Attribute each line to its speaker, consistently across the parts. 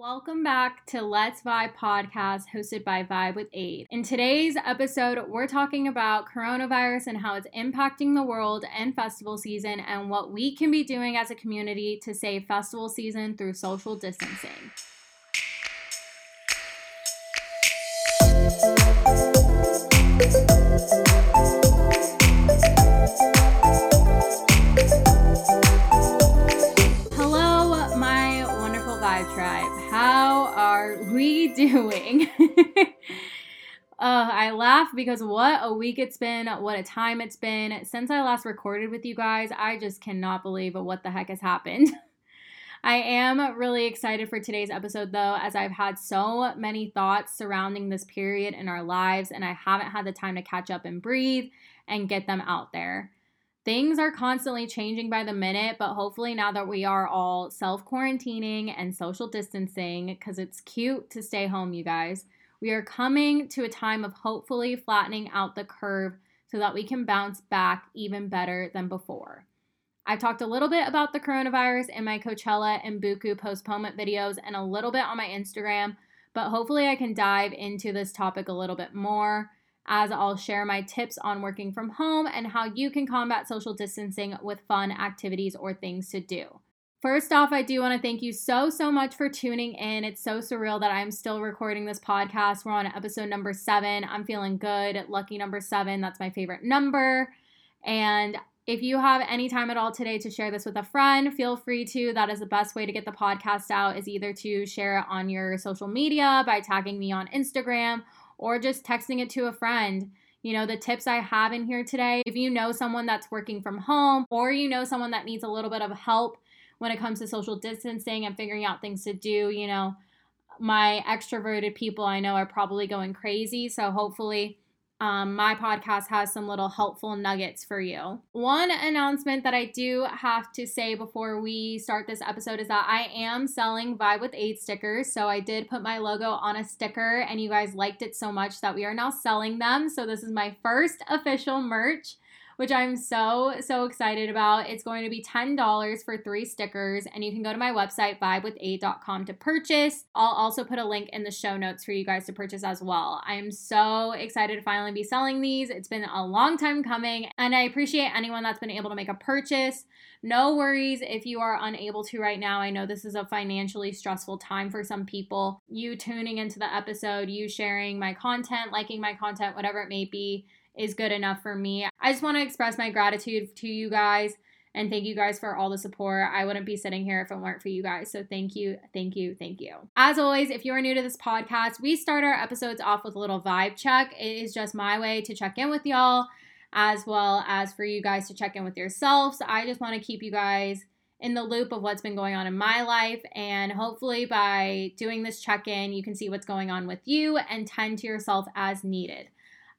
Speaker 1: Welcome back to Let's Vibe podcast hosted by Vibe with Aid. In today's episode, we're talking about coronavirus and how it's impacting the world and festival season and what we can be doing as a community to save festival season through social distancing. Doing? uh, I laugh because what a week it's been, what a time it's been. Since I last recorded with you guys, I just cannot believe what the heck has happened. I am really excited for today's episode though, as I've had so many thoughts surrounding this period in our lives, and I haven't had the time to catch up and breathe and get them out there. Things are constantly changing by the minute, but hopefully, now that we are all self quarantining and social distancing, because it's cute to stay home, you guys, we are coming to a time of hopefully flattening out the curve so that we can bounce back even better than before. I've talked a little bit about the coronavirus in my Coachella and Buku postponement videos and a little bit on my Instagram, but hopefully I can dive into this topic a little bit more as I'll share my tips on working from home and how you can combat social distancing with fun activities or things to do. First off, I do want to thank you so, so much for tuning in. It's so surreal that I'm still recording this podcast. We're on episode number seven. I'm feeling good. Lucky number seven. That's my favorite number. And if you have any time at all today to share this with a friend, feel free to. That is the best way to get the podcast out is either to share it on your social media by tagging me on Instagram or just texting it to a friend. You know, the tips I have in here today, if you know someone that's working from home or you know someone that needs a little bit of help when it comes to social distancing and figuring out things to do, you know, my extroverted people I know are probably going crazy. So hopefully, um, my podcast has some little helpful nuggets for you. One announcement that I do have to say before we start this episode is that I am selling Vibe with Aid stickers. So I did put my logo on a sticker, and you guys liked it so much that we are now selling them. So this is my first official merch which I'm so, so excited about. It's going to be $10 for three stickers, and you can go to my website, vibewithaid.com, to purchase. I'll also put a link in the show notes for you guys to purchase as well. I am so excited to finally be selling these. It's been a long time coming, and I appreciate anyone that's been able to make a purchase. No worries if you are unable to right now. I know this is a financially stressful time for some people. You tuning into the episode, you sharing my content, liking my content, whatever it may be is good enough for me. I just want to express my gratitude to you guys and thank you guys for all the support. I wouldn't be sitting here if it weren't for you guys. So thank you, thank you, thank you. As always, if you are new to this podcast, we start our episodes off with a little vibe check. It is just my way to check in with y'all as well as for you guys to check in with yourselves. I just want to keep you guys in the loop of what's been going on in my life. And hopefully, by doing this check in, you can see what's going on with you and tend to yourself as needed.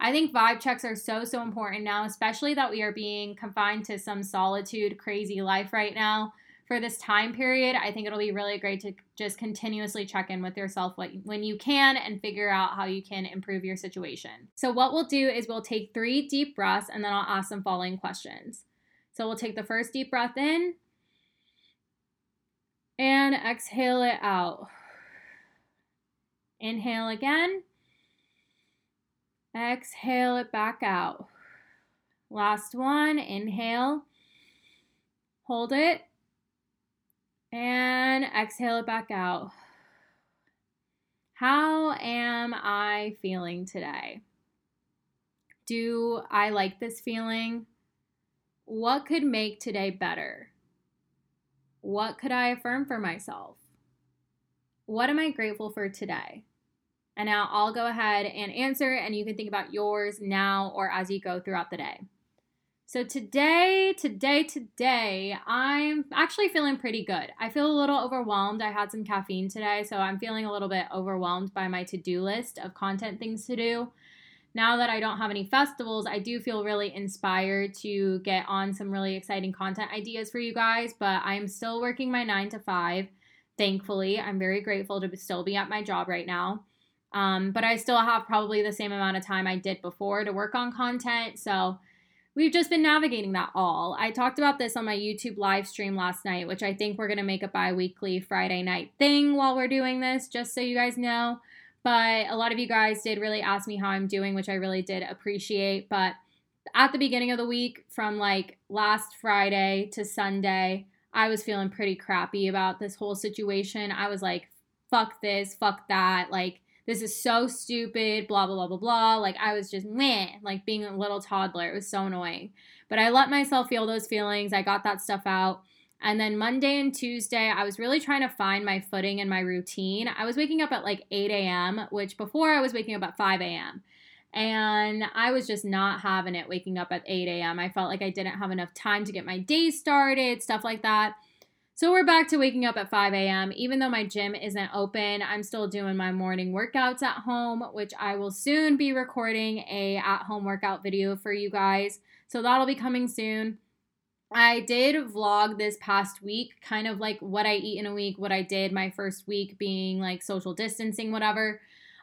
Speaker 1: I think vibe checks are so, so important now, especially that we are being confined to some solitude, crazy life right now. For this time period, I think it'll be really great to just continuously check in with yourself when you can and figure out how you can improve your situation. So, what we'll do is we'll take three deep breaths and then I'll ask some following questions. So, we'll take the first deep breath in and exhale it out. Inhale again. Exhale it back out. Last one, inhale, hold it, and exhale it back out. How am I feeling today? Do I like this feeling? What could make today better? What could I affirm for myself? What am I grateful for today? And now I'll go ahead and answer, and you can think about yours now or as you go throughout the day. So today, today, today, I'm actually feeling pretty good. I feel a little overwhelmed. I had some caffeine today, so I'm feeling a little bit overwhelmed by my to do list of content things to do. Now that I don't have any festivals, I do feel really inspired to get on some really exciting content ideas for you guys, but I'm still working my nine to five. Thankfully, I'm very grateful to still be at my job right now. Um, but I still have probably the same amount of time I did before to work on content. So we've just been navigating that all. I talked about this on my YouTube live stream last night, which I think we're going to make a bi weekly Friday night thing while we're doing this, just so you guys know. But a lot of you guys did really ask me how I'm doing, which I really did appreciate. But at the beginning of the week, from like last Friday to Sunday, I was feeling pretty crappy about this whole situation. I was like, fuck this, fuck that. Like, this is so stupid, blah, blah, blah, blah, blah. Like, I was just meh, like being a little toddler. It was so annoying. But I let myself feel those feelings. I got that stuff out. And then Monday and Tuesday, I was really trying to find my footing and my routine. I was waking up at like 8 a.m., which before I was waking up at 5 a.m. And I was just not having it waking up at 8 a.m. I felt like I didn't have enough time to get my day started, stuff like that. So we're back to waking up at 5 a.m. Even though my gym isn't open, I'm still doing my morning workouts at home, which I will soon be recording a at-home workout video for you guys. So that'll be coming soon. I did vlog this past week, kind of like what I eat in a week, what I did my first week being like social distancing, whatever.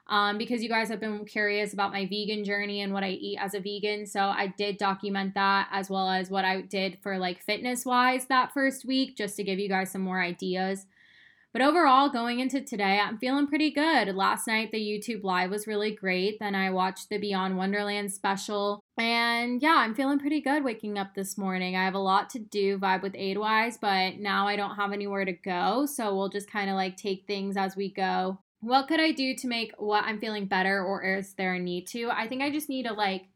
Speaker 1: Um, because you guys have been curious about my vegan journey and what I eat as a vegan. So I did document that as well as what I did for like fitness wise that first week, just to give you guys some more ideas. But overall, going into today, I'm feeling pretty good. Last night, the YouTube live was really great. Then I watched the Beyond Wonderland special. And yeah, I'm feeling pretty good waking up this morning. I have a lot to do vibe with Aidwise, but now I don't have anywhere to go. So we'll just kind of like take things as we go. What could I do to make what I'm feeling better, or is there a need to? I think I just need to like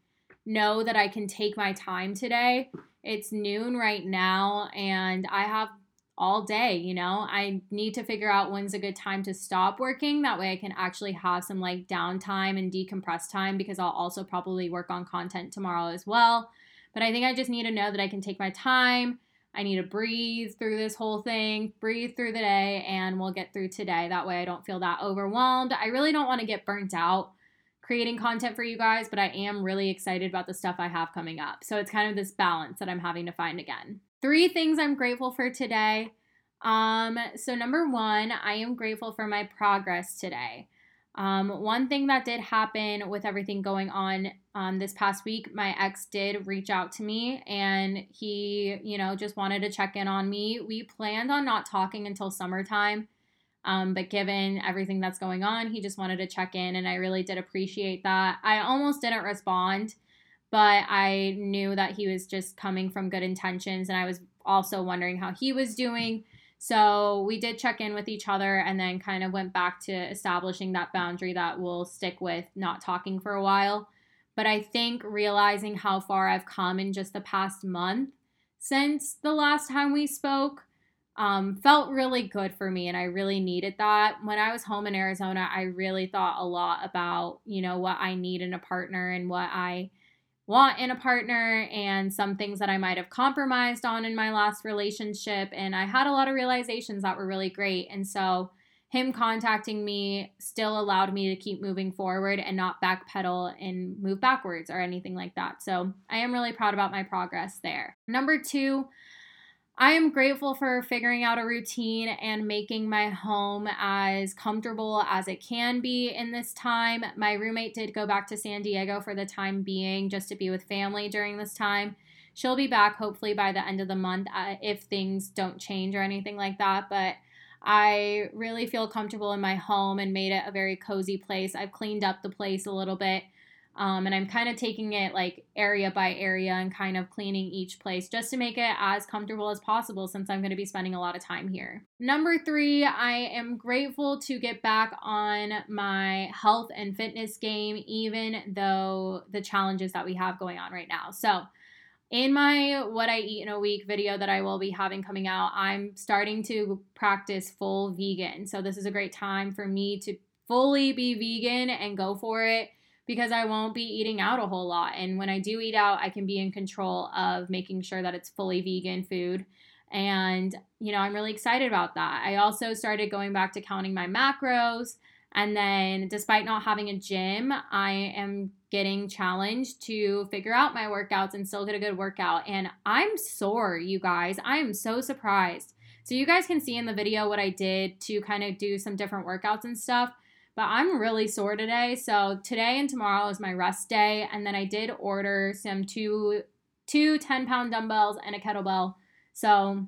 Speaker 1: know that I can take my time today. It's noon right now, and I have all day, you know. I need to figure out when's a good time to stop working. That way I can actually have some like downtime and decompress time because I'll also probably work on content tomorrow as well. But I think I just need to know that I can take my time. I need to breathe through this whole thing, breathe through the day, and we'll get through today. That way I don't feel that overwhelmed. I really don't want to get burnt out creating content for you guys, but I am really excited about the stuff I have coming up. So it's kind of this balance that I'm having to find again. Three things I'm grateful for today. Um, so, number one, I am grateful for my progress today. Um, one thing that did happen with everything going on um, this past week, my ex did reach out to me and he, you know, just wanted to check in on me. We planned on not talking until summertime, um, but given everything that's going on, he just wanted to check in and I really did appreciate that. I almost didn't respond but I knew that he was just coming from good intentions and I was also wondering how he was doing. So we did check in with each other and then kind of went back to establishing that boundary that we'll stick with not talking for a while. But I think realizing how far I've come in just the past month since the last time we spoke um, felt really good for me and I really needed that. When I was home in Arizona, I really thought a lot about, you know, what I need in a partner and what I want in a partner and some things that I might have compromised on in my last relationship. And I had a lot of realizations that were really great. And so him contacting me still allowed me to keep moving forward and not backpedal and move backwards or anything like that. So I am really proud about my progress there. Number two, I am grateful for figuring out a routine and making my home as comfortable as it can be in this time. My roommate did go back to San Diego for the time being just to be with family during this time. She'll be back hopefully by the end of the month uh, if things don't change or anything like that. But I really feel comfortable in my home and made it a very cozy place. I've cleaned up the place a little bit um, and I'm kind of taking it like area by area and kind of cleaning each place just to make it as comfortable as possible since I'm going to be spending a lot of time here. Number three, I am grateful to get back on my health and fitness game, even though the challenges that we have going on right now. So, in my what I eat in a week video that I will be having coming out, I'm starting to practice full vegan. So, this is a great time for me to fully be vegan and go for it because I won't be eating out a whole lot. And when I do eat out, I can be in control of making sure that it's fully vegan food. And, you know, I'm really excited about that. I also started going back to counting my macros. And then, despite not having a gym, I am getting challenged to figure out my workouts and still get a good workout. And I'm sore, you guys. I am so surprised. So, you guys can see in the video what I did to kind of do some different workouts and stuff. But I'm really sore today. So today and tomorrow is my rest day. And then I did order some two two 10 pound dumbbells, and a kettlebell. So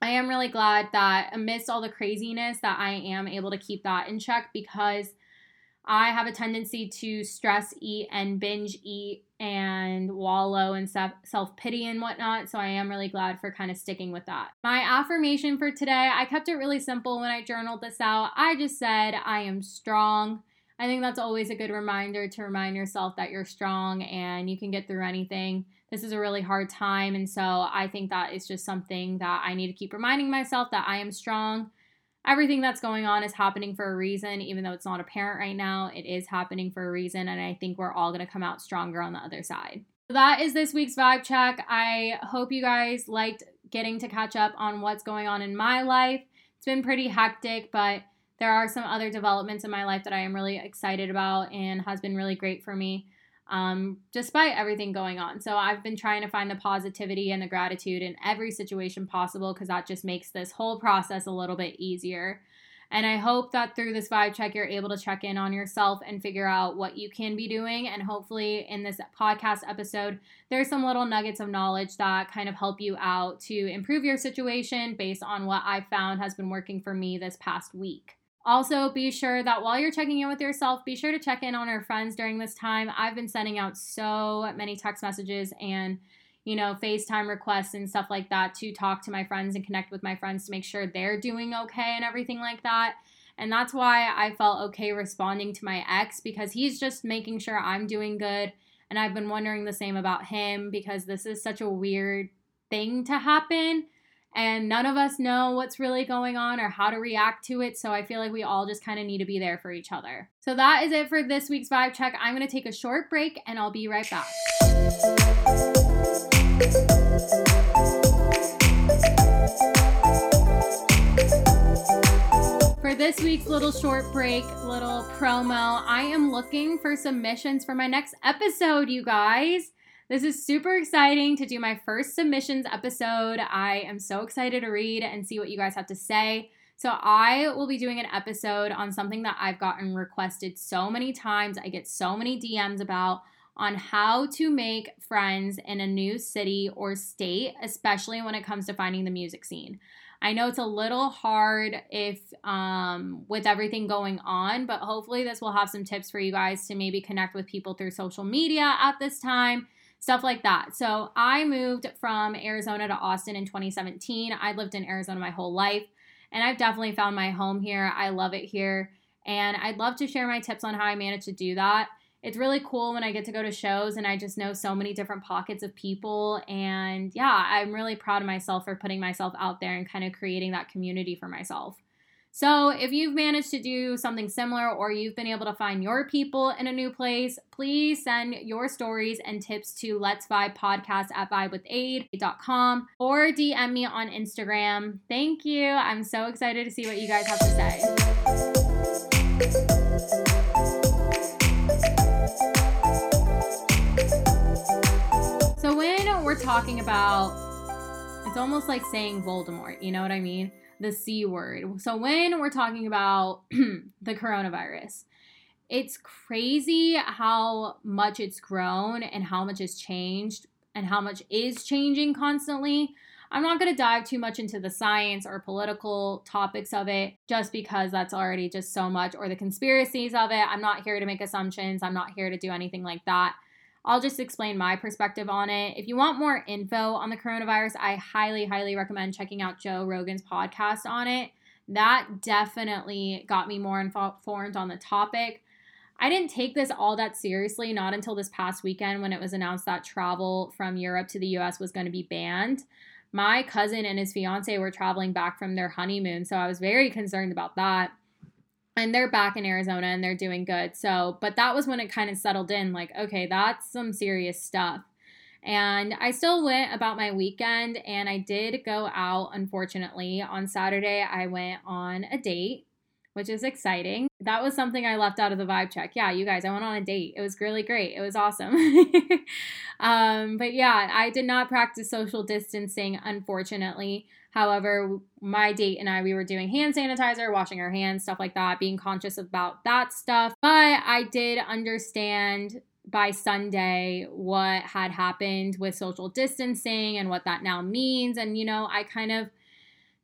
Speaker 1: I am really glad that amidst all the craziness that I am able to keep that in check because I have a tendency to stress eat and binge eat and wallow and self pity and whatnot. So I am really glad for kind of sticking with that. My affirmation for today, I kept it really simple when I journaled this out. I just said, I am strong. I think that's always a good reminder to remind yourself that you're strong and you can get through anything. This is a really hard time. And so I think that is just something that I need to keep reminding myself that I am strong everything that's going on is happening for a reason, even though it's not apparent right now. It is happening for a reason, and I think we're all going to come out stronger on the other side. That is this week's vibe check. I hope you guys liked getting to catch up on what's going on in my life. It's been pretty hectic, but there are some other developments in my life that I am really excited about and has been really great for me um, despite everything going on. So I've been trying to find the positivity and the gratitude in every situation possible because that just makes this whole process a little bit easier. And I hope that through this vibe check, you're able to check in on yourself and figure out what you can be doing. And hopefully, in this podcast episode, there's some little nuggets of knowledge that kind of help you out to improve your situation based on what I found has been working for me this past week. Also, be sure that while you're checking in with yourself, be sure to check in on our friends during this time. I've been sending out so many text messages and you know, FaceTime requests and stuff like that to talk to my friends and connect with my friends to make sure they're doing okay and everything like that. And that's why I felt okay responding to my ex because he's just making sure I'm doing good. And I've been wondering the same about him because this is such a weird thing to happen and none of us know what's really going on or how to react to it. So I feel like we all just kind of need to be there for each other. So that is it for this week's vibe check. I'm going to take a short break and I'll be right back. For this week's little short break, little promo, I am looking for submissions for my next episode, you guys. This is super exciting to do my first submissions episode. I am so excited to read and see what you guys have to say. So, I will be doing an episode on something that I've gotten requested so many times. I get so many DMs about on how to make friends in a new city or state, especially when it comes to finding the music scene. I know it's a little hard if um, with everything going on, but hopefully this will have some tips for you guys to maybe connect with people through social media at this time stuff like that. So I moved from Arizona to Austin in 2017. I lived in Arizona my whole life, and I've definitely found my home here. I love it here, and I'd love to share my tips on how I managed to do that. It's really cool when I get to go to shows and I just know so many different pockets of people. And yeah, I'm really proud of myself for putting myself out there and kind of creating that community for myself. So, if you've managed to do something similar or you've been able to find your people in a new place, please send your stories and tips to Let's Vibe Podcast at vibewithaid.com or DM me on Instagram. Thank you. I'm so excited to see what you guys have to say. So, when we're talking about, it's almost like saying Voldemort, you know what I mean? The C word. So when we're talking about the coronavirus, it's crazy how much it's grown and how much it's changed and how much is changing constantly. I'm not going to dive too much into the science or political topics of it just because that's already just so much, or the conspiracies of it. I'm not here to make assumptions. I'm not here to do anything like that. I'll just explain my perspective on it. If you want more info on the coronavirus, I highly, highly recommend checking out Joe Rogan's podcast on it. That definitely got me more informed on the topic. I didn't take this all that seriously, not until this past weekend when it was announced that travel from Europe to the US was going to be banned. My cousin and his fiance were traveling back from their honeymoon, so I was very concerned about that and they're back in Arizona and they're doing good. So, but that was when it kind of settled in like, okay, that's some serious stuff. And I still went about my weekend and I did go out, unfortunately. On Saturday, I went on a date, which is exciting. That was something I left out of the vibe check. Yeah, you guys, I went on a date. It was really great. It was awesome. um, but yeah, I did not practice social distancing, unfortunately. However, my date and I, we were doing hand sanitizer, washing our hands, stuff like that, being conscious about that stuff. But I did understand by Sunday what had happened with social distancing and what that now means. And, you know, I kind of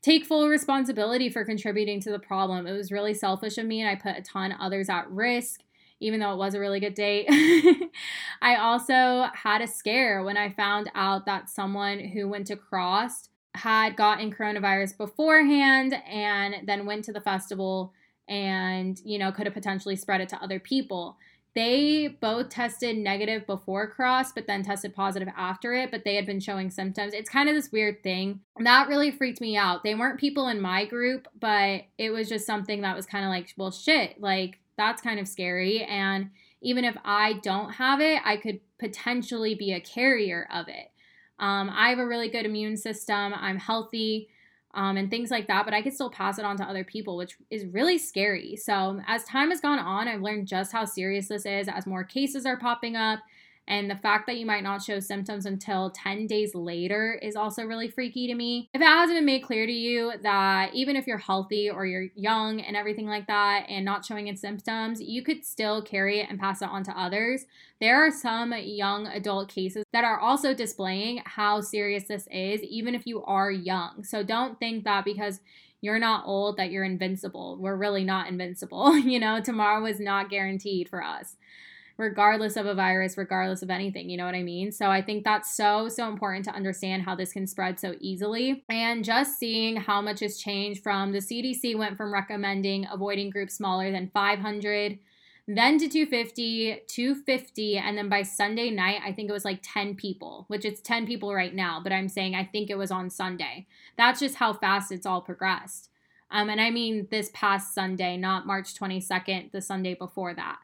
Speaker 1: take full responsibility for contributing to the problem. It was really selfish of me, and I put a ton of others at risk, even though it was a really good date. I also had a scare when I found out that someone who went to CRSSD had gotten coronavirus beforehand and then went to the festival and, you know, could have potentially spread it to other people. They both tested negative before CRSSD, but then tested positive after it, but they had been showing symptoms. It's kind of this weird thing. That really freaked me out. They weren't people in my group, but it was just something that was kind of like, well, shit, like that's kind of scary. And even if I don't have it, I could potentially be a carrier of it. Um, I have a really good immune system. I'm healthy um, and things like that, but I could still pass it on to other people, which is really scary. So, as time has gone on, I've learned just how serious this is as more cases are popping up and the fact that you might not show symptoms until 10 days later is also really freaky to me. If it hasn't been made clear to you that even if you're healthy or you're young and everything like that and not showing its symptoms, you could still carry it and pass it on to others. There are some young adult cases that are also displaying how serious this is, even if you are young. So don't think that because you're not old that you're invincible. We're really not invincible. you know, tomorrow is not guaranteed for us regardless of a virus, regardless of anything. You know what I mean? So I think that's so, so important to understand how this can spread so easily. And just seeing how much has changed from the CDC went from recommending avoiding groups smaller than 500 then to 250, 250, and then by Sunday night, I think it was like 10 people, which it's 10 people right now, but I'm saying I think it was on Sunday. That's just how fast it's all progressed. Um, and I mean this past Sunday, not March 22nd, the Sunday before that.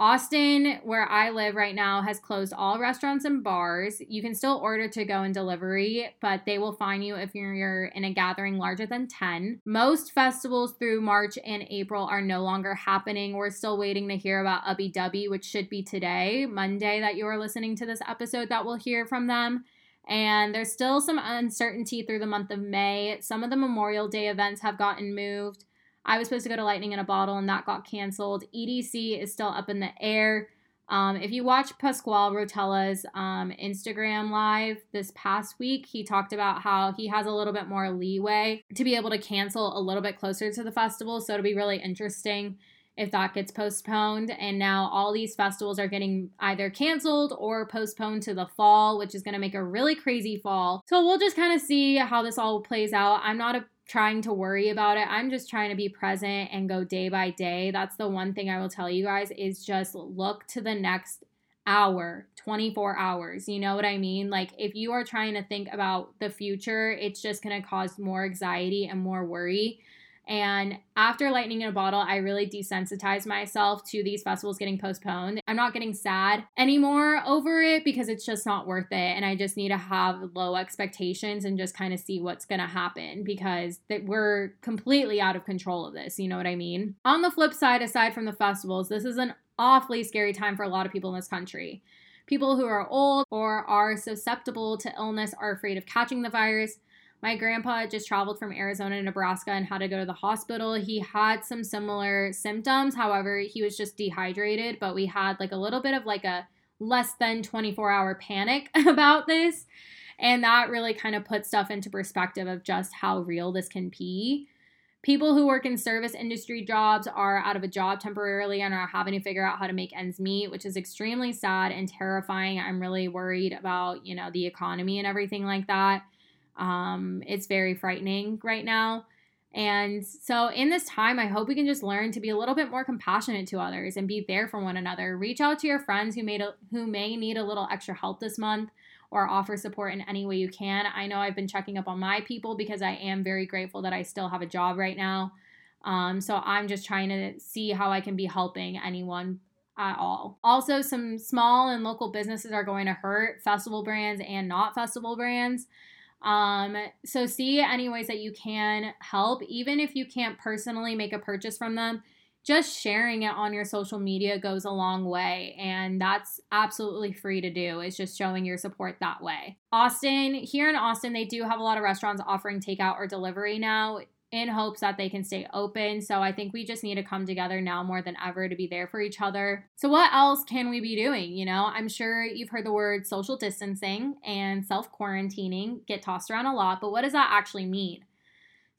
Speaker 1: Austin, where I live right now, has closed all restaurants and bars. You can still order to go and delivery, but they will fine you if you're in a gathering larger than 10. Most festivals through March and April are no longer happening. We're still waiting to hear about Ubbi Dubbi, which should be today, Monday, that you are listening to this episode, that we'll hear from them. And there's still some uncertainty through the month of May. Some of the Memorial Day events have gotten moved. I was supposed to go to Lightning in a Bottle and that got canceled. EDC is still up in the air. Um, if you watch Pasquale Rotella's um, Instagram live this past week, he talked about how he has a little bit more leeway to be able to cancel a little bit closer to the festival. So it'll be really interesting if that gets postponed. And now all these festivals are getting either canceled or postponed to the fall, which is going to make a really crazy fall. So we'll just kind of see how this all plays out. I'm not a trying to worry about it. I'm just trying to be present and go day by day. That's the one thing I will tell you guys is just look to the next hour, 24 hours. You know what I mean? Like if you are trying to think about the future, it's just going to cause more anxiety and more worry. And after Lightning in a Bottle, I really desensitized myself to these festivals getting postponed. I'm not getting sad anymore over it because it's just not worth it. And I just need to have low expectations and just kind of see what's going to happen because that we're completely out of control of this. You know what I mean? On the flip side, aside from the festivals, this is an awfully scary time for a lot of people in this country. People who are old or are susceptible to illness are afraid of catching the virus my grandpa just traveled from Arizona to Nebraska and had to go to the hospital. He had some similar symptoms. However, he was just dehydrated, but we had like a little bit of like a less than 24 hour panic about this. And that really kind of put stuff into perspective of just how real this can be. People who work in service industry jobs are out of a job temporarily and are having to figure out how to make ends meet, which is extremely sad and terrifying. I'm really worried about, you know, the economy and everything like that. Um, it's very frightening right now. And so, in this time, I hope we can just learn to be a little bit more compassionate to others and be there for one another. Reach out to your friends who made a, who may need a little extra help this month, or offer support in any way you can. I know I've been checking up on my people because I am very grateful that I still have a job right now. Um, so I'm just trying to see how I can be helping anyone at all. Also, some small and local businesses are going to hurt, festival brands and not festival brands. Um, so see any ways that you can help, even if you can't personally make a purchase from them. Just sharing it on your social media goes a long way, and that's absolutely free to do. It's just showing your support that way. Austin, here in Austin, they do have a lot of restaurants offering takeout or delivery now. In hopes that they can stay open. So I think we just need to come together now more than ever to be there for each other. So, what else can we be doing? You know, I'm sure you've heard the word social distancing and self quarantining get tossed around a lot, but what does that actually mean?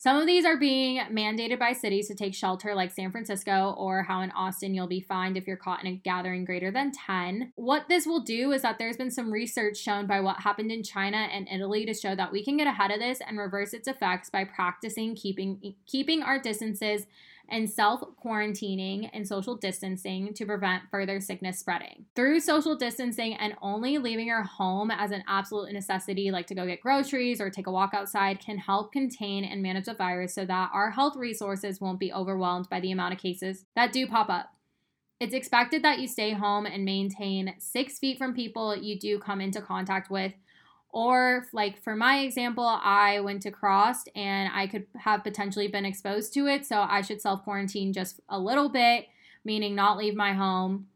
Speaker 1: Some of these are being mandated by cities to take shelter, like San Francisco, or how in Austin you'll be fined if you're caught in a gathering greater than 10. What this will do is that there's been some research shown by what happened in China and Italy to show that we can get ahead of this and reverse its effects by practicing keeping keeping our distances and self quarantining and social distancing to prevent further sickness spreading. Through social distancing and only leaving your home as an absolute necessity, like to go get groceries or take a walk outside, can help contain and manage the virus so that our health resources won't be overwhelmed by the amount of cases that do pop up. It's expected that you stay home and maintain six feet from people you do come into contact with or, like for my example, I went to CRSSD and I could have potentially been exposed to it. So I should self quarantine just a little bit, meaning not leave my home.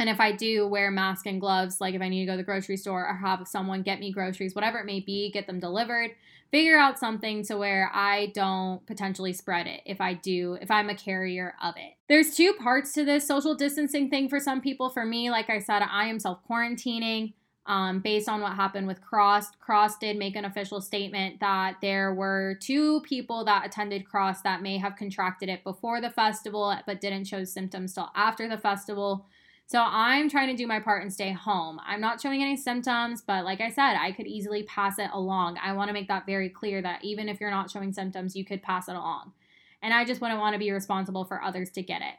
Speaker 1: And if I do wear mask and gloves, like if I need to go to the grocery store or have someone get me groceries, whatever it may be, get them delivered, figure out something to where I don't potentially spread it if I do, if I'm a carrier of it. There's two parts to this social distancing thing for some people. For me, like I said, I am self quarantining um, based on what happened with CRSSD. CRSSD did make an official statement that there were two people that attended CRSSD that may have contracted it before the festival, but didn't show symptoms till after the festival. So I'm trying to do my part and stay home. I'm not showing any symptoms, but like I said, I could easily pass it along. I want to make that very clear that even if you're not showing symptoms, you could pass it along. And I just wouldn't want to be responsible for others to get it.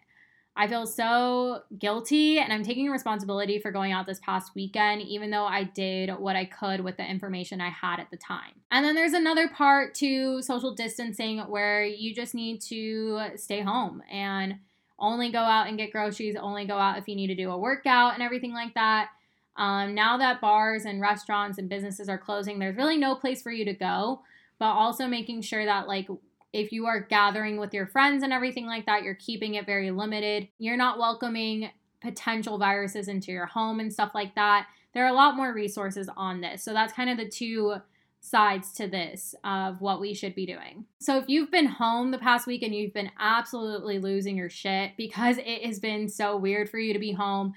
Speaker 1: I feel so guilty and I'm taking responsibility for going out this past weekend, even though I did what I could with the information I had at the time. And then there's another part to social distancing where you just need to stay home and only go out and get groceries, only go out if you need to do a workout and everything like that. Um, now that bars and restaurants and businesses are closing, there's really no place for you to go, but also making sure that, like, if you are gathering with your friends and everything like that, you're keeping it very limited. You're not welcoming potential viruses into your home and stuff like that. There are a lot more resources on this. So that's kind of the two sides to this of what we should be doing. So if you've been home the past week and you've been absolutely losing your shit because it has been so weird for you to be home,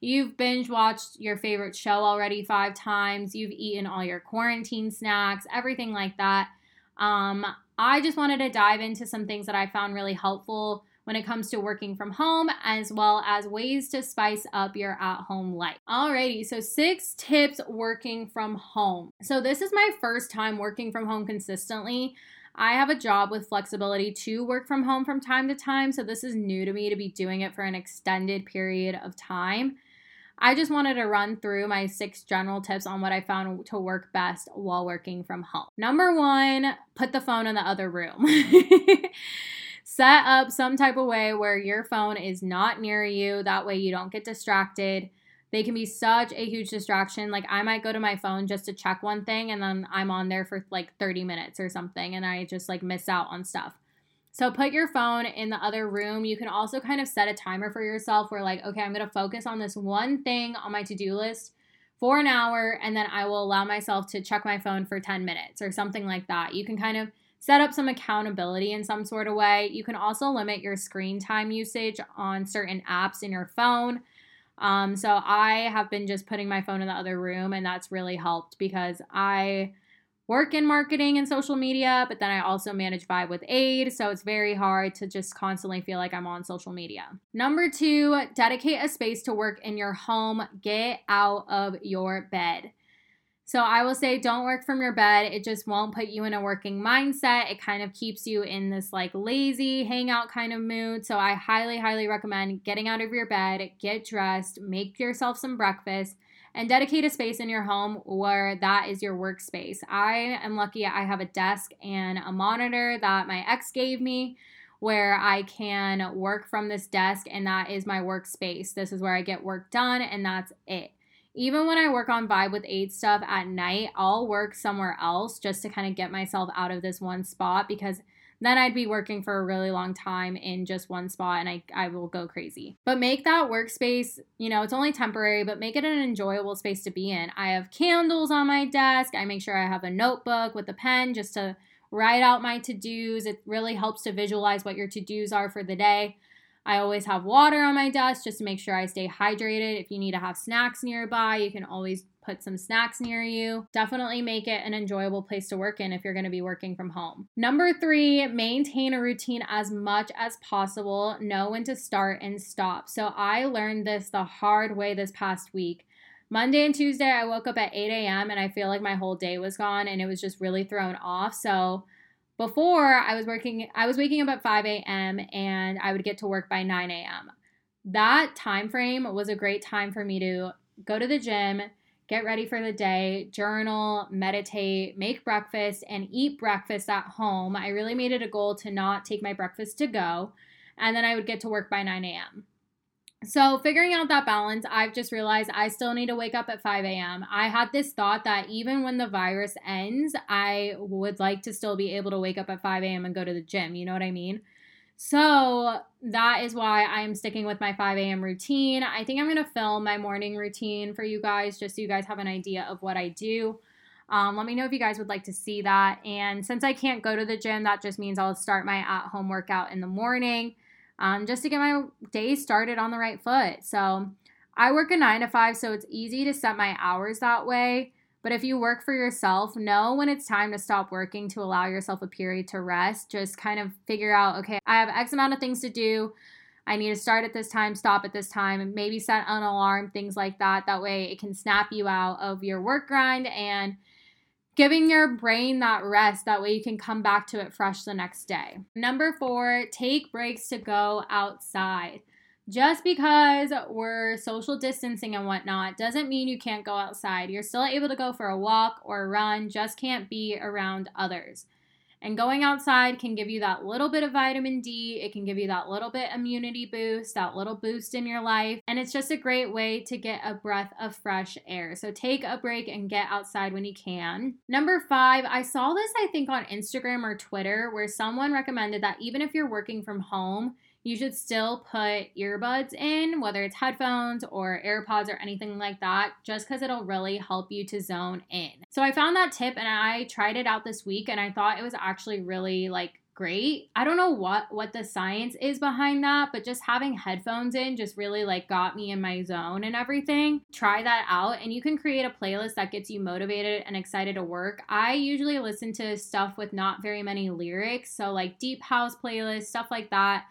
Speaker 1: you've binge watched your favorite show already 5 times, you've eaten all your quarantine snacks, everything like that. Um I just wanted to dive into some things that I found really helpful when it comes to working from home, as well as ways to spice up your at home life. Alrighty, so six tips working from home. So, this is my first time working from home consistently. I have a job with flexibility to work from home from time to time, so this is new to me to be doing it for an extended period of time. I just wanted to run through my six general tips on what I found to work best while working from home. Number one, put the phone in the other room. Set up some type of way where your phone is not near you. That way you don't get distracted. They can be such a huge distraction. Like, I might go to my phone just to check one thing and then I'm on there for like 30 minutes or something and I just like miss out on stuff. So put your phone in the other room. You can also kind of set a timer for yourself where, like, okay, I'm going to focus on this one thing on my to do list for an hour, and then I will allow myself to check my phone for 10 minutes or something like that. You can kind of set up some accountability in some sort of way. You can also limit your screen time usage on certain apps in your phone. Um, so I have been just putting my phone in the other room, and that's really helped because I work in marketing and social media, but then I also manage Vibe with Aid, so it's very hard to just constantly feel like I'm on social media. Number two, dedicate a space to work in your home. Get out of your bed. So I will say don't work from your bed. It just won't put you in a working mindset. It kind of keeps you in this like lazy hangout kind of mood. So I highly highly recommend getting out of your bed, get dressed, make yourself some breakfast and dedicate a space in your home where that is your workspace. I am lucky I have a desk and a monitor that my ex gave me where I can work from this desk and that is my workspace. This is where I get work done and that's it. Even when I work on Vibe with Aid stuff at night, I'll work somewhere else just to kind of get myself out of this one spot because then I'd be working for a really long time in just one spot and I, I will go crazy. But make that workspace, you know, it's only temporary, but make it an enjoyable space to be in. I have candles on my desk. I make sure I have a notebook with a pen just to write out my to dos. It really helps to visualize what your to dos are for the day. I always have water on my desk just to make sure I stay hydrated. If you need to have snacks nearby, you can always put some snacks near you. Definitely make it an enjoyable place to work in if you're going to be working from home. Number three, maintain a routine as much as possible. Know when to start and stop. So I learned this the hard way this past week. Monday and Tuesday, I woke up at 8 a.m. and I feel like my whole day was gone and it was just really thrown off. So before I was working, I was waking up at 5 a.m. and I would get to work by 9 a.m. That time frame was a great time for me to go to the gym, get ready for the day, journal, meditate, make breakfast, and eat breakfast at home. I really made it a goal to not take my breakfast to go, and then I would get to work by 9 a.m. So, figuring out that balance, I've just realized I still need to wake up at 5 a.m. I had this thought that even when the virus ends, I would like to still be able to wake up at 5 a.m. and go to the gym. You know what I mean? So, that is why I'm sticking with my 5 a.m. routine. I think I'm going to film my morning routine for you guys just so you guys have an idea of what I do. Um, let me know if you guys would like to see that. And since I can't go to the gym, that just means I'll start my at home workout in the morning um, just to get my day started on the right foot. So I work a nine to five, so it's easy to set my hours that way. But if you work for yourself, know when it's time to stop working to allow yourself a period to rest. Just kind of figure out, okay, I have X amount of things to do. I need to start at this time, stop at this time, and maybe set an alarm, things like that. That way it can snap you out of your work grind and giving your brain that rest. That way you can come back to it fresh the next day. Number four, take breaks to go outside. Just because we're social distancing and whatnot doesn't mean you can't go outside. You're still able to go for a walk or a run, just can't be around others. And going outside can give you that little bit of vitamin D. It can give you that little bit immunity boost, that little boost in your life. And it's just a great way to get a breath of fresh air. So take a break and get outside when you can. Number five, I saw this, I think, on Instagram or Twitter where someone recommended that even if you're working from home, you should still put earbuds in, whether it's headphones or AirPods or anything like that, just because it'll really help you to zone in. So I found that tip and I tried it out this week and I thought it was actually really like great. I don't know what what the science is behind that, but just having headphones in just really like got me in my zone and everything. Try that out and you can create a playlist that gets you motivated and excited to work. I usually listen to stuff with not very many lyrics, so like deep house playlists, stuff like that.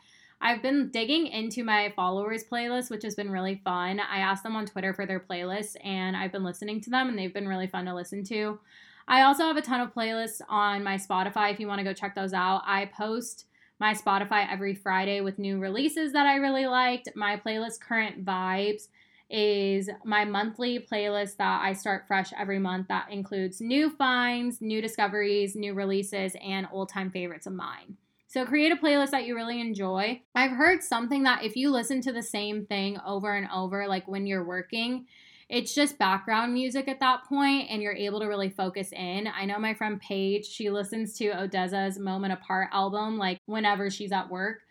Speaker 1: I've been digging into my followers playlist, which has been really fun. I asked them on Twitter for their playlists and I've been listening to them and they've been really fun to listen to. I also have a ton of playlists on my Spotify if you want to go check those out. I post my Spotify every Friday with new releases that I really liked. My playlist Current Vibes is my monthly playlist that I start fresh every month that includes new finds, new discoveries, new releases, and old time favorites of mine. So create a playlist that you really enjoy. I've heard something that if you listen to the same thing over and over, like when you're working, it's just background music at that point and you're able to really focus in. I know my friend Paige, she listens to ODESZA's Moment Apart album like whenever she's at work.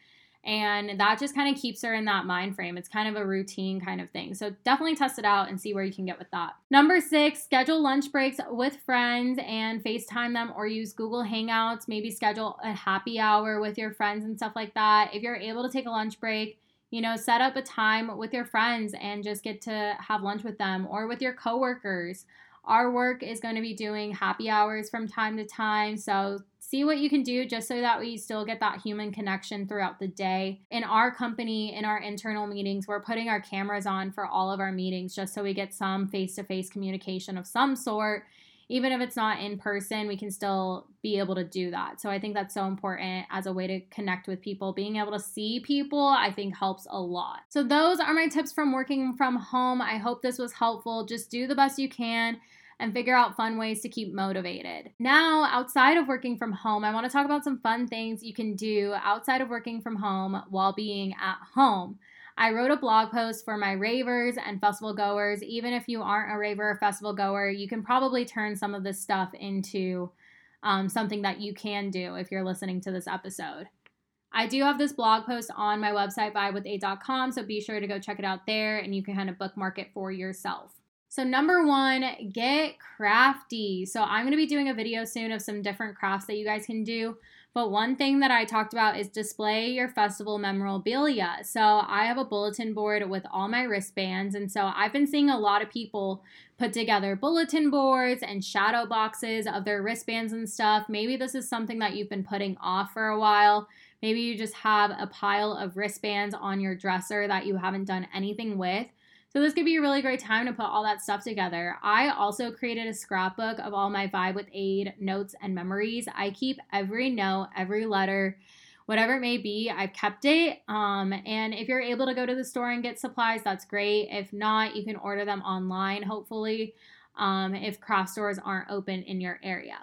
Speaker 1: And that just kind of keeps her in that mind frame. It's kind of a routine kind of thing. So definitely test it out and see where you can get with that. Number six, schedule lunch breaks with friends and FaceTime them or use Google Hangouts. Maybe schedule a happy hour with your friends and stuff like that. If you're able to take a lunch break, you know, set up a time with your friends and just get to have lunch with them or with your coworkers. Our work is going to be doing happy hours from time to time. So see what you can do just so that we still get that human connection throughout the day. In our company, in our internal meetings, we're putting our cameras on for all of our meetings just so we get some face to face communication of some sort. Even if it's not in person, we can still be able to do that. So I think that's so important as a way to connect with people. Being able to see people, I think, helps a lot. So those are my tips from working from home. I hope this was helpful. Just do the best you can and figure out fun ways to keep motivated. Now, outside of working from home, I want to talk about some fun things you can do outside of working from home while being at home. I wrote a blog post for my ravers and festival goers. Even if you aren't a raver or festival goer, you can probably turn some of this stuff into um, something that you can do if you're listening to this episode. I do have this blog post on my website, vibewithaid.com, so be sure to go check it out there and you can kind of bookmark it for yourself. So, number one, get crafty. So, I'm to be doing a video soon of some different crafts that you guys can do. But one thing that I talked about is display your festival memorabilia. So I have a bulletin board with all my wristbands. And so I've been seeing a lot of people put together bulletin boards and shadow boxes of their wristbands and stuff. Maybe this is something that you've been putting off for a while. Maybe you just have a pile of wristbands on your dresser that you haven't done anything with. So this could be a really great time to put all that stuff together. I also created a scrapbook of all my Vibe with Aid notes and memories. I keep every note, every letter, whatever it may be, I've kept it. Um, and if you're able to go to the store and get supplies, that's great. If not, you can order them online, hopefully, um, if craft stores aren't open in your area.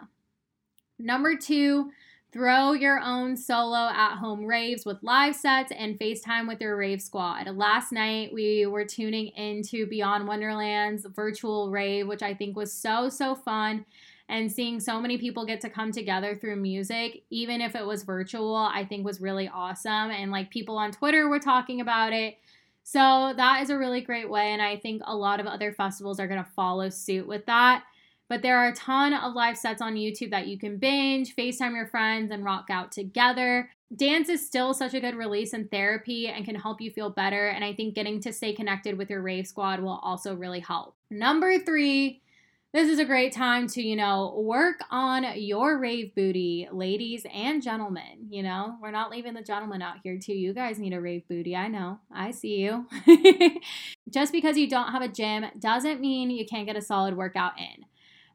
Speaker 1: Number two, Throw your own solo at home raves with live sets and FaceTime with your rave squad. Last night, we were tuning into Beyond Wonderland's virtual rave, which I think was so, so fun. And seeing so many people get to come together through music, even if it was virtual, I think was really awesome. And like people on Twitter were talking about it. So that is a really great way. And I think a lot of other festivals are going to follow suit with that. But there are a ton of live sets on YouTube that you can binge, FaceTime your friends, and rock out together. Dance is still such a good release and therapy and can help you feel better. And I think getting to stay connected with your rave squad will also really help. Number three, this is a great time to, you know, work on your rave booty, ladies and gentlemen. You know, we're not leaving the gentlemen out here, too. You guys need a rave booty. I know. I see you. Just because you don't have a gym doesn't mean you can't get a solid workout in.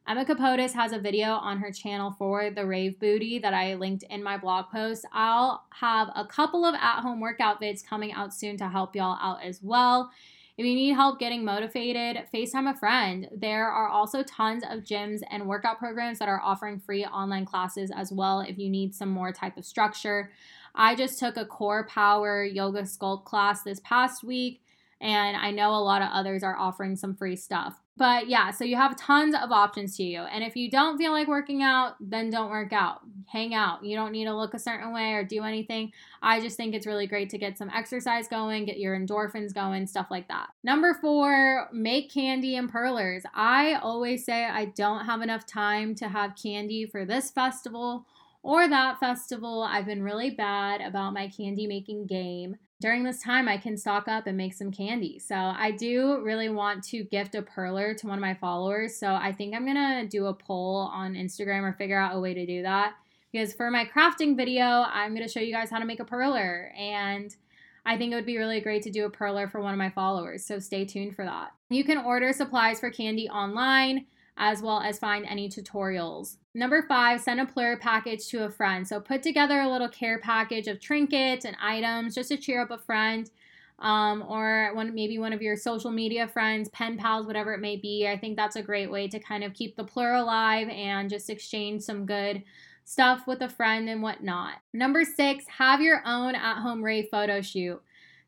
Speaker 1: Emma Kapotes has a video on her channel for the Rave Booty that I linked in my blog post. I'll have a couple of at home workout vids coming out soon to help y'all out as well. If you need help getting motivated, FaceTime a friend. There are also tons of gyms and workout programs that are offering free online classes as well if you need some more type of structure. I just took a core power yoga sculpt class this past week, and I know a lot of others are offering some free stuff. But yeah, so you have tons of options to you. And if you don't feel like working out, then don't work out. Hang out. You don't need to look a certain way or do anything. I just think it's really great to get some exercise going, get your endorphins going, stuff like that. Number four, make candy and perlers. I always say I don't have enough time to have candy for this festival or that festival. I've been really bad about my candy making game during this time I can stock up and make some candy. So I do really want to gift a perler to one of my followers. So I think I'm gonna do a poll on Instagram or figure out a way to do that. Because for my crafting video, I'm gonna show you guys how to make a perler. And I think it would be really great to do a perler for one of my followers. So stay tuned for that. You can order supplies for candy online as well as find any tutorials. Number five, send a plur package to a friend. So put together a little care package of trinkets and items just to cheer up a friend. Um, or one maybe one of your social media friends, pen pals, whatever it may be. I think that's a great way to kind of keep the plur alive and just exchange some good stuff with a friend and whatnot. Number six, have your own at home Ray photo shoot.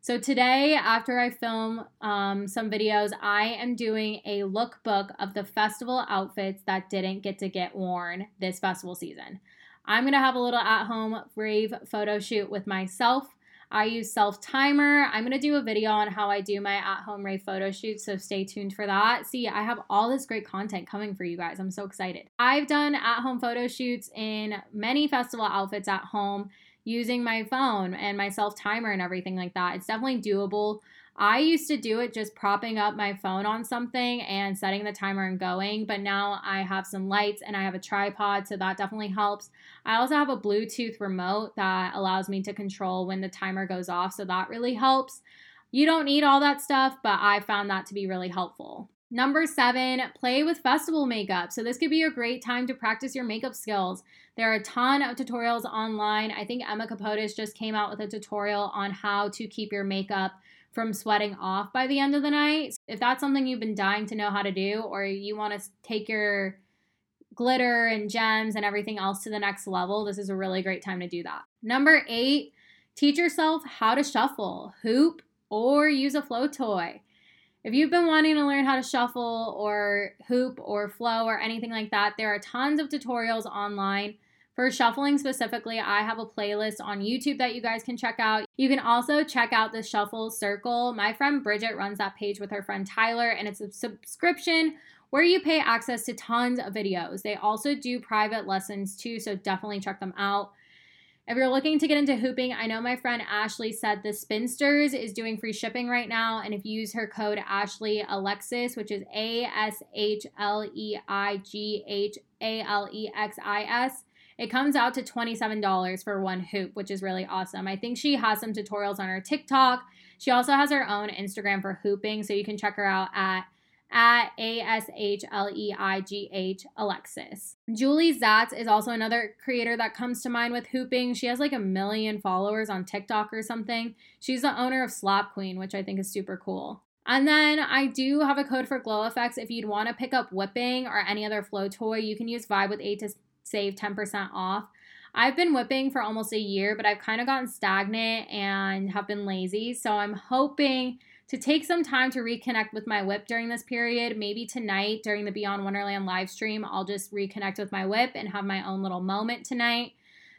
Speaker 1: So today, after I film um, some videos, I am doing a lookbook of the festival outfits that didn't get to get worn this festival season. I'm gonna have a little at-home rave photo shoot with myself. I use self timer. I'm gonna do a video on how I do my at-home rave photo shoot, so stay tuned for that. See, I have all this great content coming for you guys. I'm so excited. I've done at-home photo shoots in many festival outfits at home using my phone and my self timer and everything like that. It's definitely doable. I used to do it just propping up my phone on something and setting the timer and going, but now I have some lights and I have a tripod, so that definitely helps. I also have a Bluetooth remote that allows me to control when the timer goes off, so that really helps. You don't need all that stuff, but I found that to be really helpful. Number seven, play with festival makeup. So, this could be a great time to practice your makeup skills. There are a ton of tutorials online. I think Emma Kapotes just came out with a tutorial on how to keep your makeup from sweating off by the end of the night. If that's something you've been dying to know how to do, or you want to take your glitter and gems and everything else to the next level, this is a really great time to do that. Number eight, teach yourself how to shuffle, hoop, or use a flow toy. If you've been wanting to learn how to shuffle or hoop or flow or anything like that, there are tons of tutorials online For shuffling specifically, I have a playlist on YouTube that you guys can check out. You can also check out the Shuffle Circle. My friend Bridget runs that page with her friend Tyler, and it's a subscription where you pay access to tons of videos. They also do private lessons too, so definitely check them out. If you're looking to get into hooping, I know my friend Ashley said the Spinsters is doing free shipping right now. And if you use her code Ashley Alexis, which is A S H L E I G H A L E X I S, it comes out to $27 for one hoop, which is really awesome. I think she has some tutorials on her TikTok. She also has her own Instagram for hooping, so you can check her out at at A S H L E I G H Alexis. Julie Zatz is also another creator that comes to mind with hooping. She has like a million followers on TikTok or something. She's the owner of Slap Queen, which I think is super cool. And then I do have a code for GloFX. If you'd want to pick up whipping or any other flow toy, you can use Vibe with A to save 10% off. I've been whipping for almost a year, but I've kind of gotten stagnant and have been lazy. So I'm hoping to take some time to reconnect with my whip during this period. Maybe tonight during the Beyond Wonderland live stream, I'll just reconnect with my whip and have my own little moment tonight.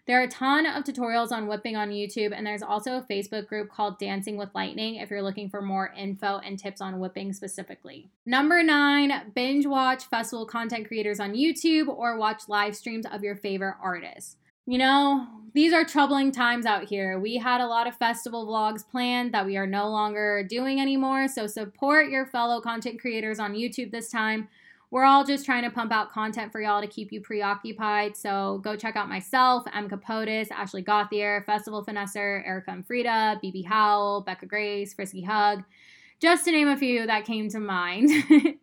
Speaker 1: There are a ton of tutorials on whipping on YouTube, and there's also a Facebook group called Dancing with Lightning if you're looking for more info and tips on whipping specifically. Number nine, binge watch festival content creators on YouTube or watch live streams of your favorite artists you know, these are troubling times out here. We had a lot of festival vlogs planned that we are no longer doing anymore. So support your fellow content creators on YouTube this time. We're all just trying to pump out content for y'all to keep you preoccupied. So go check out myself, M. Kapotes, Ashley Gauthier, Festival Finesser, Erica and Frida, BB Howell, Becca Grace, Frisky Hug, just to name a few that came to mind.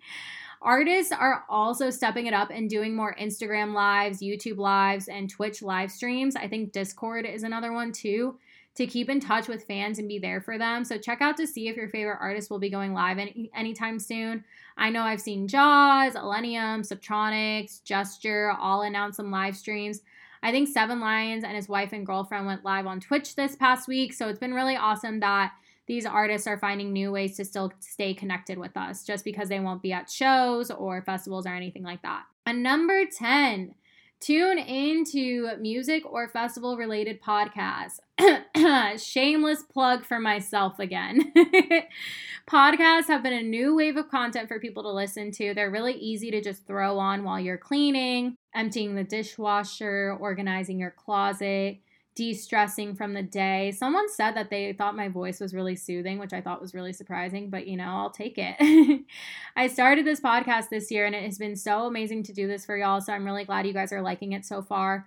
Speaker 1: Artists are also stepping it up and doing more Instagram lives, YouTube lives, and Twitch live streams. I think Discord is another one too to keep in touch with fans and be there for them. So check out to see if your favorite artist will be going live any, anytime soon. I know I've seen Jauz, Illenium, Subtronics, Gesture all announce some live streams. I think Seven Lions and his wife and girlfriend went live on Twitch this past week. So it's been really awesome that these artists are finding new ways to still stay connected with us just because they won't be at shows or festivals or anything like that. And number 10, tune into music or festival related podcasts. Shameless plug for myself again. Podcasts have been a new wave of content for people to listen to. They're really easy to just throw on while you're cleaning, emptying the dishwasher, organizing your closet de-stressing from the day. Someone said that they thought my voice was really soothing, which I thought was really surprising, but you know, I'll take it. I started this podcast this year and it has been so amazing to do this for y'all, so I'm really glad you guys are liking it so far.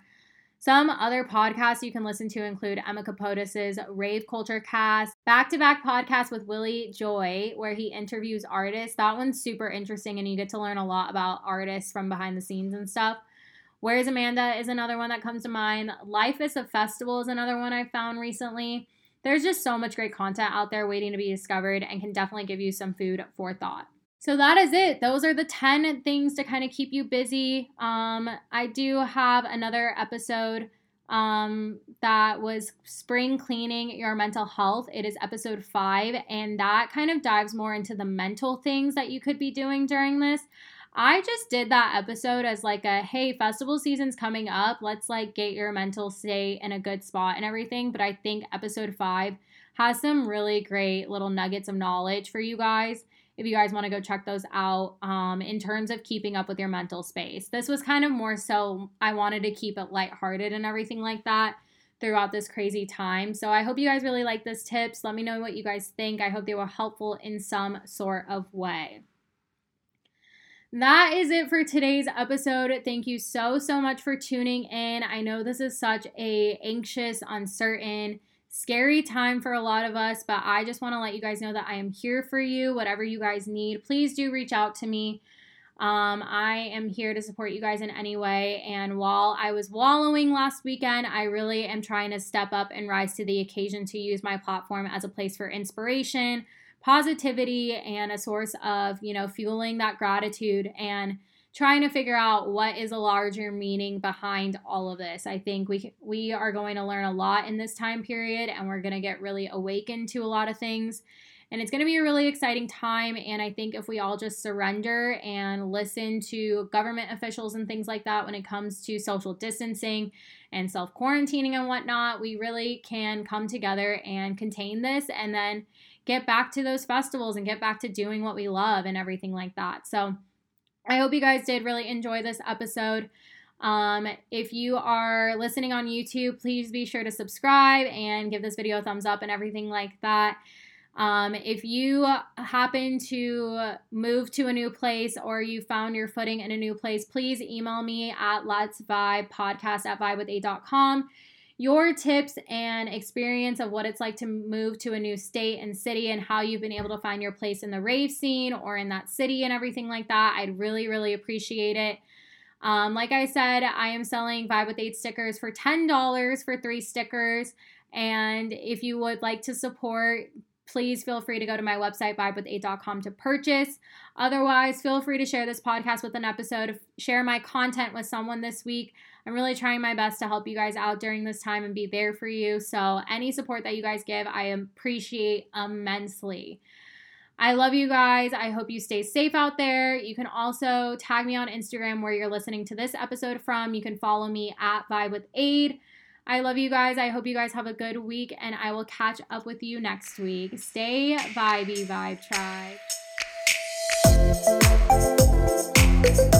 Speaker 1: Some other podcasts you can listen to include Emma Kapotes's Rave Culture Cast, back-to-back podcast with Willie Joy, where he interviews artists. That one's super interesting, and you get to learn a lot about artists from behind the scenes and stuff. Where's Amanda is another one that comes to mind. Life is a Festival is another one I found recently. There's just so much great content out there waiting to be discovered and can definitely give you some food for thought. So that is it. Those are the 10 things to kind of keep you busy. Um, I do have another episode um, that was spring cleaning your mental health. It is episode five, and that kind of dives more into the mental things that you could be doing during this. I just did that episode as like a hey, festival season's coming up. Let's like get your mental state in a good spot and everything. But I think episode five has some really great little nuggets of knowledge for you guys if you guys want to go check those out um, in terms of keeping up with your mental space. This was kind of more so I wanted to keep it lighthearted and everything like that throughout this crazy time. So I hope you guys really like this tips. Let me know what you guys think. I hope they were helpful in some sort of way that is it for today's episode. Thank you so so much for tuning in. I know this is such a anxious, uncertain, scary time for a lot of us, but I just want to let you guys know that I am here for you. Whatever you guys need, please do reach out to me. Um, I am here to support you guys in any way. And while I was wallowing last weekend, I really am trying to step up and rise to the occasion to use my platform as a place for inspiration, positivity and a source of, you know, fueling that gratitude and trying to figure out what is a larger meaning behind all of this. I think we we are going to learn a lot in this time period and we're going to get really awakened to a lot of things. And it's going to be a really exciting time. And I think if we all just surrender and listen to government officials and things like that when it comes to social distancing and self quarantining and whatnot, we really can come together and contain this and then get back to those festivals and get back to doing what we love and everything like that. So I hope you guys did really enjoy this episode. Um, if you are listening on YouTube, please be sure to subscribe and give this video a thumbs up and everything like that. Um, if you happen to move to a new place or you found your footing in a new place, please email me at let's vibe podcast at vibewithaid.com your tips and experience of what it's like to move to a new state and city and how you've been able to find your place in the rave scene or in that city and everything like that. I'd really, really appreciate it. Um, like I said, I am selling Vibe with Aid stickers for $10 for three stickers. And if you would like to support, please feel free to go to my website, vibewithaid.com, to purchase. Otherwise, feel free to share this podcast with an episode, share my content with someone this week. I'm really trying my best to help you guys out during this time and be there for you. So, any support that you guys give, I appreciate immensely. I love you guys. I hope you stay safe out there. You can also tag me on Instagram where you're listening to this episode from. You can follow me at Vibe with Aid. I love you guys. I hope you guys have a good week, and I will catch up with you next week. Stay vibey, Vibe Tribe.